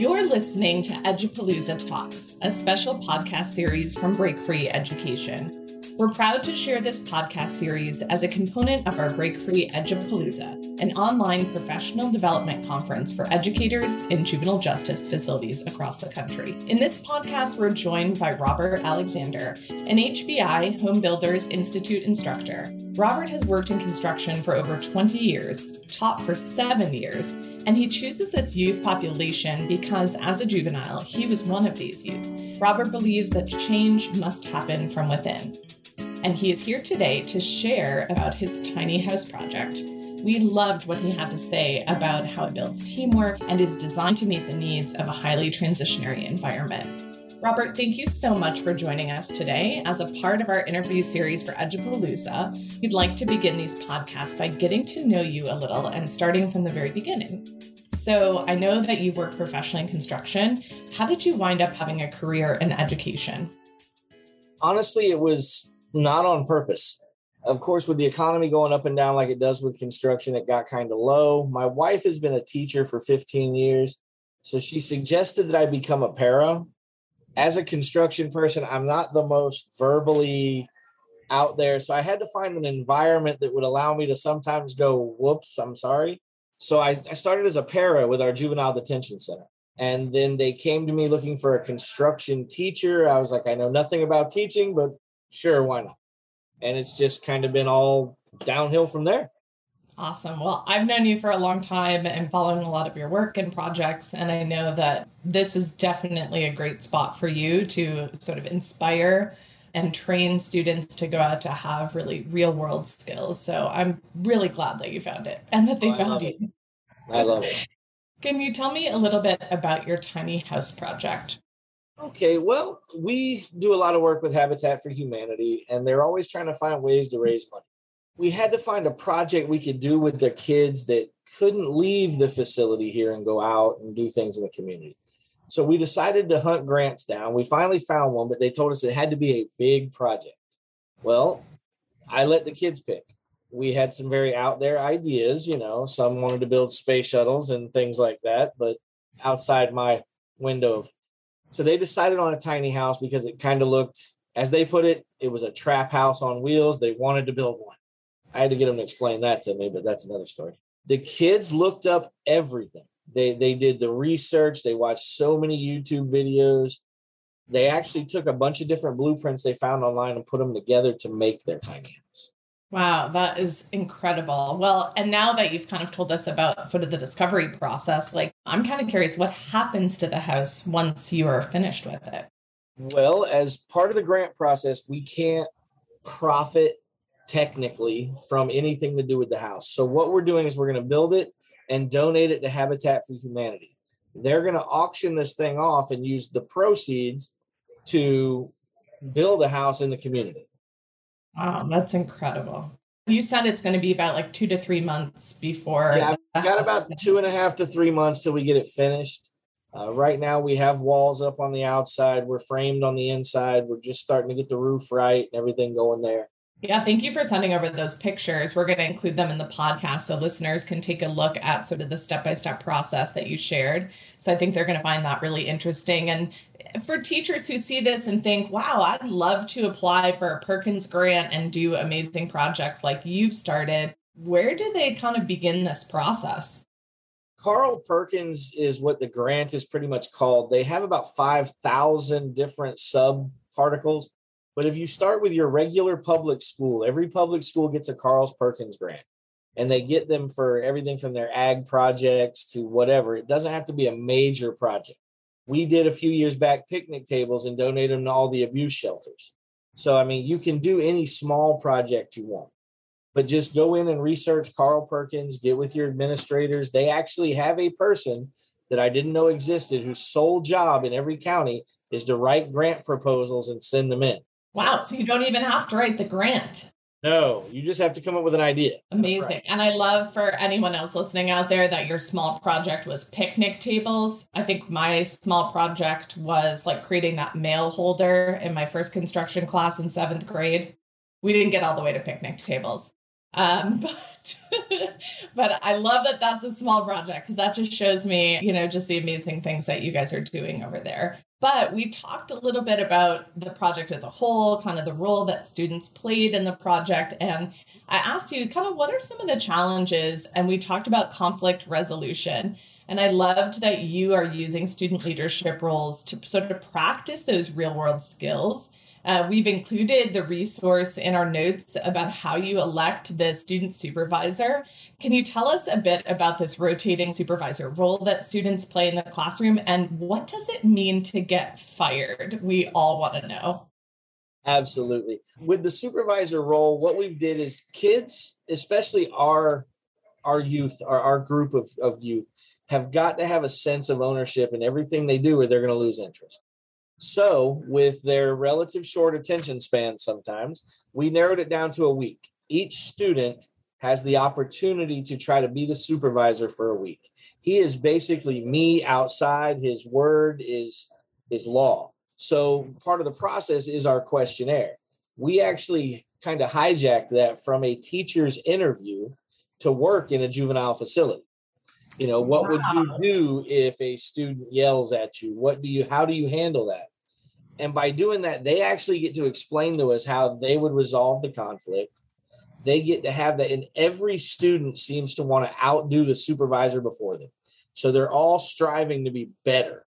You're listening to Edupalooza Talks, a special podcast series from Break Free Education. We're proud to share this podcast series as a component of our Break Free Edupalooza, an online professional development conference for educators in juvenile justice facilities across the country. In this podcast, we're joined by Robert Alexander, an HBI Home Builders Institute instructor. Robert has worked in construction for over 20 years, taught for seven years, and he chooses this youth population because, as a juvenile, he was one of these youth. Robert believes that change must happen from within and he is here today to share about his tiny house project. We loved what he had to say about how it builds teamwork and is designed to meet the needs of a highly transitionary environment. Robert, thank you so much for joining us today. As a part of our interview series for Edupalooza, we'd like to begin these podcasts by getting to know you a little and starting from the very beginning. So, I know that you've worked professionally in construction. How did you wind up having a career in education? Honestly, it was not on purpose. Of course, with the economy going up and down like it does with construction, it got kind of low. My wife has been a teacher for 15 years. So she suggested that I become a para. As a construction person, I'm not the most verbally out there. So I had to find an environment that would allow me to sometimes go, whoops, I'm sorry. So I, I started as a para with our juvenile detention center. And then they came to me looking for a construction teacher. I was like, I know nothing about teaching, but sure, why not? And it's just kind of been all downhill from there. Awesome. Well, I've known you for a long time and following a lot of your work and projects. And I know that this is definitely a great spot for you to sort of inspire and train students to go out to have really real world skills. So I'm really glad that you found it and that they oh, found you. It. I love it. Can you tell me a little bit about your tiny house project? Okay, well, we do a lot of work with Habitat for Humanity, and they're always trying to find ways to raise money. We had to find a project we could do with the kids that couldn't leave the facility here and go out and do things in the community. So we decided to hunt grants down. We finally found one, but they told us it had to be a big project. Well, I let the kids pick. We had some very out there ideas, you know, some wanted to build space shuttles and things like that, but outside my window of so they decided on a tiny house because it kind of looked, as they put it, it was a trap house on wheels. They wanted to build one. I had to get them to explain that to me, but that's another story. The kids looked up everything. They they did the research. They watched so many YouTube videos. They actually took a bunch of different blueprints they found online and put them together to make their tiny house. Wow, that is incredible. Well, and now that you've kind of told us about sort of the discovery process, like I'm kind of curious what happens to the house once you are finished with it? Well, as part of the grant process, we can't profit technically from anything to do with the house. So what we're doing is we're going to build it and donate it to Habitat for Humanity. They're going to auction this thing off and use the proceeds to build a house in the community. Wow, that's incredible. You said it's going to be about like two to three months before. Yeah, we got about two and a half to three months till we get it finished. Uh, right now, we have walls up on the outside. We're framed on the inside. We're just starting to get the roof right and everything going there. Yeah, thank you for sending over those pictures. We're going to include them in the podcast so listeners can take a look at sort of the step by step process that you shared. So I think they're going to find that really interesting. And for teachers who see this and think, wow, I'd love to apply for a Perkins grant and do amazing projects like you've started, where do they kind of begin this process? Carl Perkins is what the grant is pretty much called. They have about 5,000 different sub particles. But if you start with your regular public school, every public school gets a Carl Perkins grant and they get them for everything from their ag projects to whatever. It doesn't have to be a major project we did a few years back picnic tables and donated them to all the abuse shelters. So, I mean, you can do any small project you want, but just go in and research Carl Perkins, get with your administrators. They actually have a person that I didn't know existed whose sole job in every county is to write grant proposals and send them in. Wow. So you don't even have to write the grant. No, you just have to come up with an idea. Amazing. Right. And I love for anyone else listening out there that your small project was picnic tables. I think my small project was like creating that mail holder in my first construction class in seventh grade. We didn't get all the way to picnic tables. Um, but but I love that that's a small project because that just shows me, you know, just the amazing things that you guys are doing over there. But we talked a little bit about the project as a whole, kind of the role that students played in the project. And I asked you kind of what are some of the challenges? And we talked about conflict resolution. And I loved that you are using student leadership roles to sort of practice those real world skills uh, we've included the resource in our notes about how you elect the student supervisor. Can you tell us a bit about this rotating supervisor role that students play in the classroom and what does it mean to get fired? We all want to know. Absolutely. With the supervisor role, what we've did is kids, especially our our youth, our, our group of, of youth, have got to have a sense of ownership in everything they do or they're going to lose interest. So, with their relative short attention span, sometimes we narrowed it down to a week. Each student has the opportunity to try to be the supervisor for a week. He is basically me outside. His word is is law. So part of the process is our questionnaire. We actually kind of hijacked that from a teacher's interview to work in a juvenile facility. You know, what wow. would you do if a student yells at you? What do you how do you handle that? And by doing that, they actually get to explain to us how they would resolve the conflict. They get to have that, and every student seems to want to outdo the supervisor before them. So they're all striving to be better.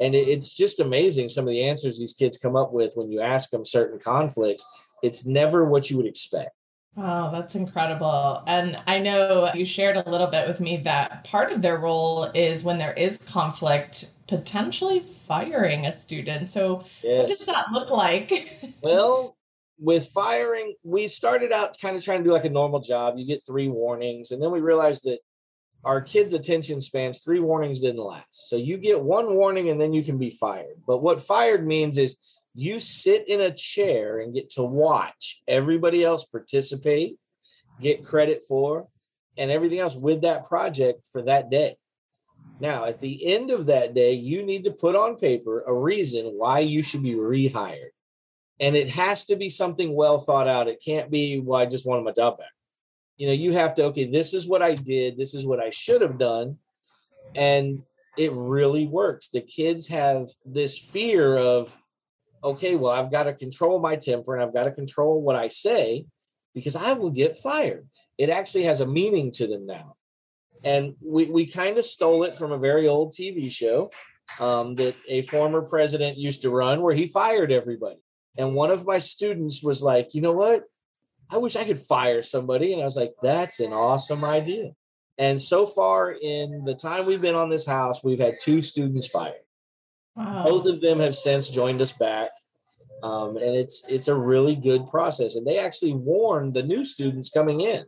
And it's just amazing some of the answers these kids come up with when you ask them certain conflicts. It's never what you would expect. Oh, that's incredible. And I know you shared a little bit with me that part of their role is when there is conflict, potentially firing a student. So, yes. what does that look like? well, with firing, we started out kind of trying to do like a normal job. You get three warnings, and then we realized that our kids' attention spans, three warnings didn't last. So you get one warning and then you can be fired. But what fired means is you sit in a chair and get to watch everybody else participate, get credit for, and everything else with that project for that day. Now, at the end of that day, you need to put on paper a reason why you should be rehired. And it has to be something well thought out. It can't be, well, I just wanted my job back. You know, you have to, okay, this is what I did, this is what I should have done. And it really works. The kids have this fear of, okay, well, I've got to control my temper and I've got to control what I say because I will get fired. It actually has a meaning to them now. And we, we kind of stole it from a very old TV show um, that a former president used to run where he fired everybody. And one of my students was like, you know what? I wish I could fire somebody. And I was like, that's an awesome idea. And so far, in the time we've been on this house, we've had two students fired. Wow. Both of them have since joined us back. Um, and it's it's a really good process. And they actually warn the new students coming in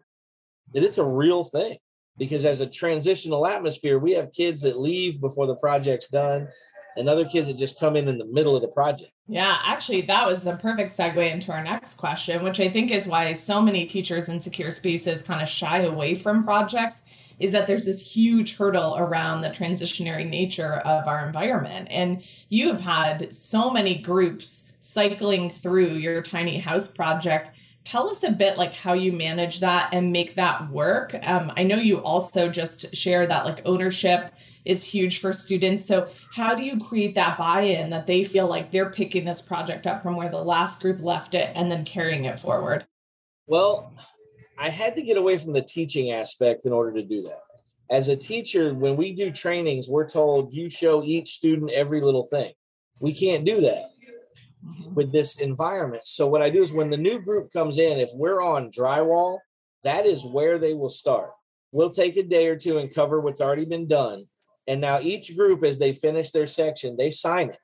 that it's a real thing. Because as a transitional atmosphere, we have kids that leave before the project's done and other kids that just come in in the middle of the project. Yeah, actually, that was a perfect segue into our next question, which I think is why so many teachers in secure spaces kind of shy away from projects is that there's this huge hurdle around the transitionary nature of our environment. And you have had so many groups cycling through your tiny house project. Tell us a bit like how you manage that and make that work. Um, I know you also just share that like ownership is huge for students. So, how do you create that buy in that they feel like they're picking this project up from where the last group left it and then carrying it forward? Well, I had to get away from the teaching aspect in order to do that. As a teacher, when we do trainings, we're told you show each student every little thing. We can't do that mm-hmm. with this environment. So, what I do is when the new group comes in, if we're on drywall, that is where they will start. We'll take a day or two and cover what's already been done. And now each group, as they finish their section, they sign it.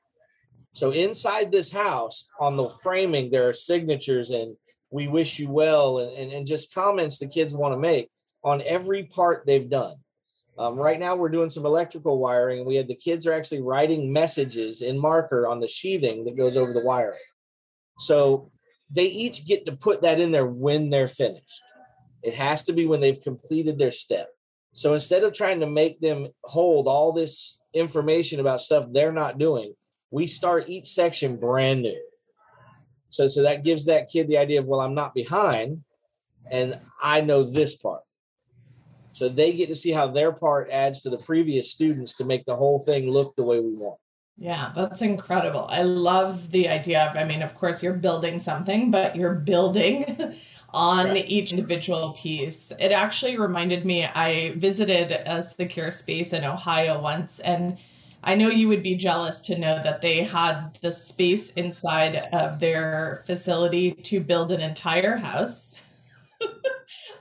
So inside this house, on the framing, there are signatures and we wish you well and, and, and just comments the kids want to make on every part they've done. Um, right now, we're doing some electrical wiring. We had the kids are actually writing messages in marker on the sheathing that goes over the wiring. So they each get to put that in there when they're finished. It has to be when they've completed their step. So instead of trying to make them hold all this information about stuff they're not doing, we start each section brand new. So, so that gives that kid the idea of, well, I'm not behind. and I know this part. So they get to see how their part adds to the previous students to make the whole thing look the way we want. Yeah, that's incredible. I love the idea of, I mean, of course, you're building something, but you're building on right. each individual piece. It actually reminded me, I visited a secure space in Ohio once, and I know you would be jealous to know that they had the space inside of their facility to build an entire house.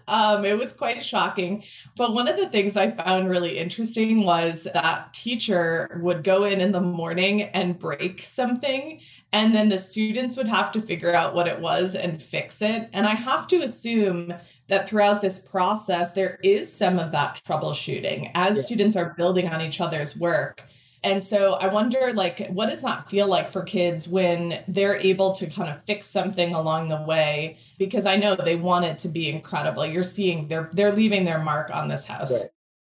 Um, it was quite shocking. But one of the things I found really interesting was that teacher would go in in the morning and break something, and then the students would have to figure out what it was and fix it. And I have to assume that throughout this process, there is some of that troubleshooting as yeah. students are building on each other's work. And so I wonder, like, what does that feel like for kids when they're able to kind of fix something along the way? Because I know they want it to be incredible. You're seeing they're they're leaving their mark on this house. Right.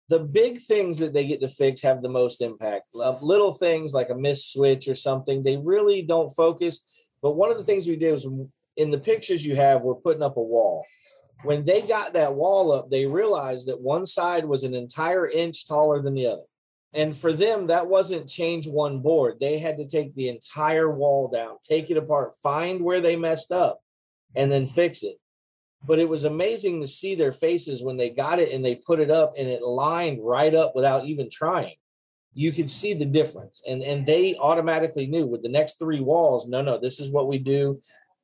The big things that they get to fix have the most impact. Little things like a missed switch or something, they really don't focus. But one of the things we did was in the pictures you have, we're putting up a wall. When they got that wall up, they realized that one side was an entire inch taller than the other. And for them, that wasn't change one board. They had to take the entire wall down, take it apart, find where they messed up, and then fix it. But it was amazing to see their faces when they got it and they put it up and it lined right up without even trying. You could see the difference. And, and they automatically knew with the next three walls, no, no, this is what we do.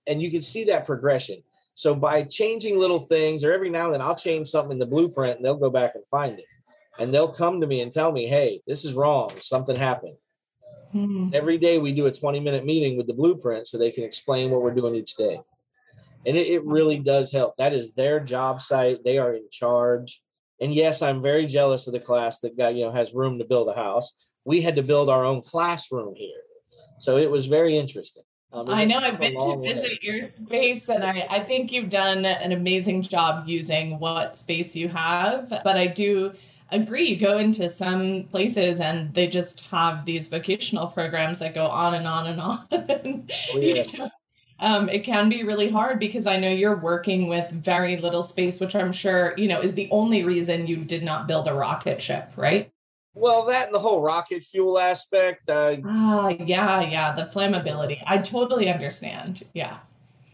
And you could see that progression. So by changing little things, or every now and then I'll change something in the blueprint and they'll go back and find it and they'll come to me and tell me, hey, this is wrong. Something happened. Mm-hmm. Every day we do a 20 minute meeting with the blueprint so they can explain what we're doing each day. And it, it really does help. That is their job site. They are in charge. And yes, I'm very jealous of the class that got, you know, has room to build a house. We had to build our own classroom here. So it was very interesting. Um, I know I've been to visit way. your space and I, I think you've done an amazing job using what space you have. But I do agree. You go into some places and they just have these vocational programs that go on and on and on. oh, yeah. um, it can be really hard because I know you're working with very little space, which I'm sure, you know, is the only reason you did not build a rocket ship, right? Well, that and the whole rocket fuel aspect. Uh, ah, yeah, yeah, the flammability. I totally understand. Yeah.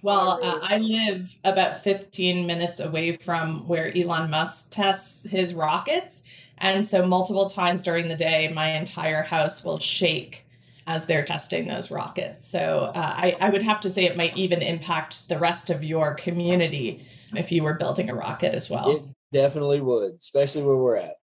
Well, uh, I live about 15 minutes away from where Elon Musk tests his rockets. And so, multiple times during the day, my entire house will shake as they're testing those rockets. So, uh, I, I would have to say it might even impact the rest of your community if you were building a rocket as well. It definitely would, especially where we're at.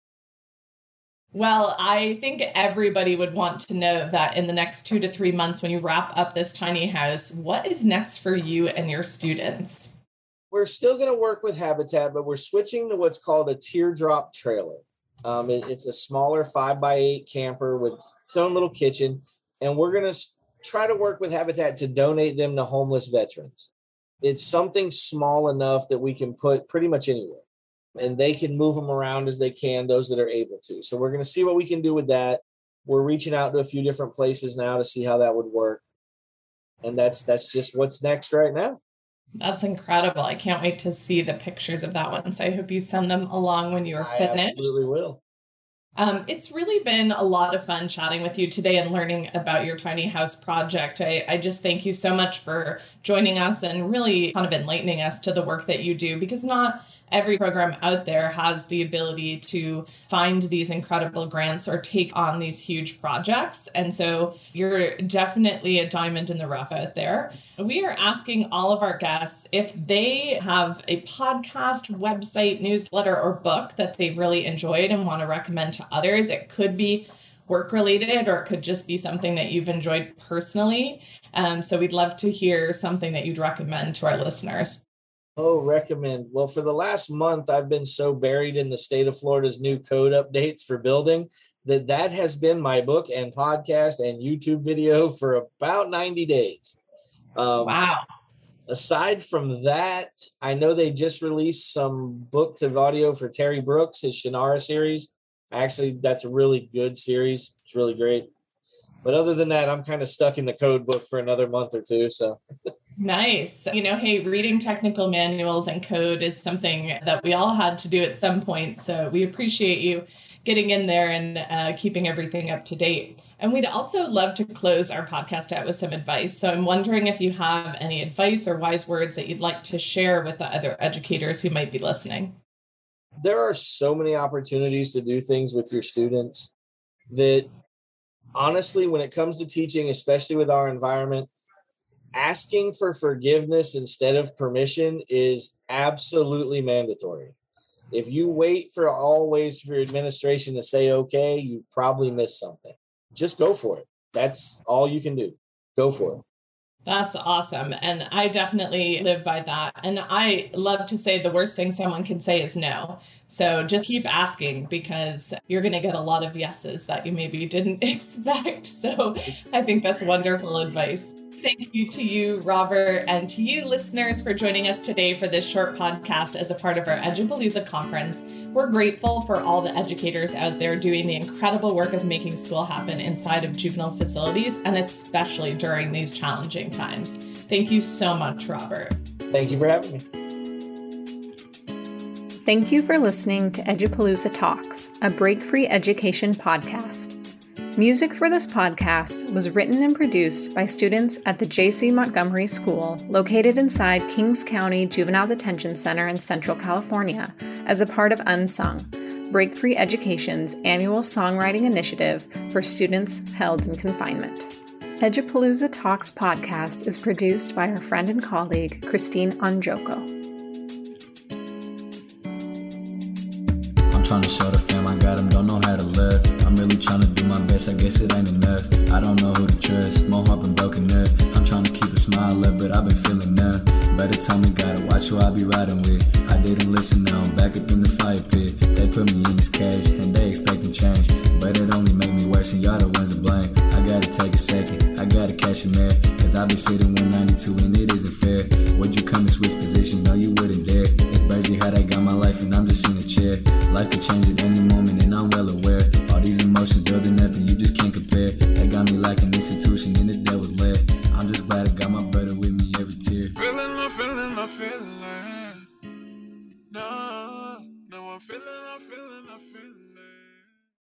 Well, I think everybody would want to know that in the next two to three months, when you wrap up this tiny house, what is next for you and your students? We're still going to work with Habitat, but we're switching to what's called a teardrop trailer. Um, it, it's a smaller five by eight camper with its own little kitchen, and we're going to try to work with Habitat to donate them to homeless veterans. It's something small enough that we can put pretty much anywhere and they can move them around as they can, those that are able to. So we're going to see what we can do with that. We're reaching out to a few different places now to see how that would work. And that's that's just what's next right now. That's incredible. I can't wait to see the pictures of that one. So I hope you send them along when you're finished. Absolutely will. Um, it's really been a lot of fun chatting with you today and learning about your tiny house project. I, I just thank you so much for joining us and really kind of enlightening us to the work that you do because not every program out there has the ability to find these incredible grants or take on these huge projects. And so you're definitely a diamond in the rough out there. We are asking all of our guests if they have a podcast, website, newsletter, or book that they've really enjoyed and want to recommend to others. It could be work related or it could just be something that you've enjoyed personally. Um, so we'd love to hear something that you'd recommend to our listeners. Oh, recommend. Well, for the last month, I've been so buried in the state of Florida's new code updates for building that that has been my book and podcast and YouTube video for about 90 days. Um, wow. Aside from that, I know they just released some book to audio for Terry Brooks, his Shannara series. Actually, that's a really good series. It's really great. But other than that, I'm kind of stuck in the code book for another month or two. So nice. You know, hey, reading technical manuals and code is something that we all had to do at some point. So we appreciate you getting in there and uh, keeping everything up to date. And we'd also love to close our podcast out with some advice. So I'm wondering if you have any advice or wise words that you'd like to share with the other educators who might be listening. There are so many opportunities to do things with your students that honestly, when it comes to teaching, especially with our environment, asking for forgiveness instead of permission is absolutely mandatory. If you wait for always for your administration to say okay, you probably miss something. Just go for it. That's all you can do. Go for it. That's awesome. And I definitely live by that. And I love to say the worst thing someone can say is no. So just keep asking because you're going to get a lot of yeses that you maybe didn't expect. So I think that's wonderful advice. Thank you to you, Robert, and to you, listeners, for joining us today for this short podcast as a part of our Edupalooza conference. We're grateful for all the educators out there doing the incredible work of making school happen inside of juvenile facilities, and especially during these challenging times. Thank you so much, Robert. Thank you for having me. Thank you for listening to Edupalooza Talks, a break free education podcast. Music for this podcast was written and produced by students at the J.C. Montgomery School, located inside Kings County Juvenile Detention Center in Central California, as a part of Unsung, Break Free Education's annual songwriting initiative for students held in confinement. Edupalooza Talks podcast is produced by our friend and colleague, Christine Anjoko. Trying to show the fam I got them, don't know how to live. I'm really trying to do my best, I guess it ain't enough. I don't know who to trust, more heart been broken up. I'm trying to keep a smile up, but I've been feeling numb. Better tell me, gotta watch who I be riding with. I didn't listen, now I'm back up in the fire pit. They put me in this cage, and they expecting change. But it only made me worse, and y'all the ones to blame. I gotta take a second, I gotta catch a man. Cause I been sitting 192 and it isn't fair. Would you come and switch position? No, you wouldn't my life, and I'm just in a chair. Life could change at any moment,